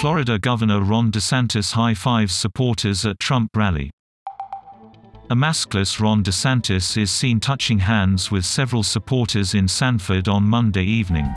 Florida Governor Ron DeSantis high-fives supporters at Trump rally. A maskless Ron DeSantis is seen touching hands with several supporters in Sanford on Monday evening.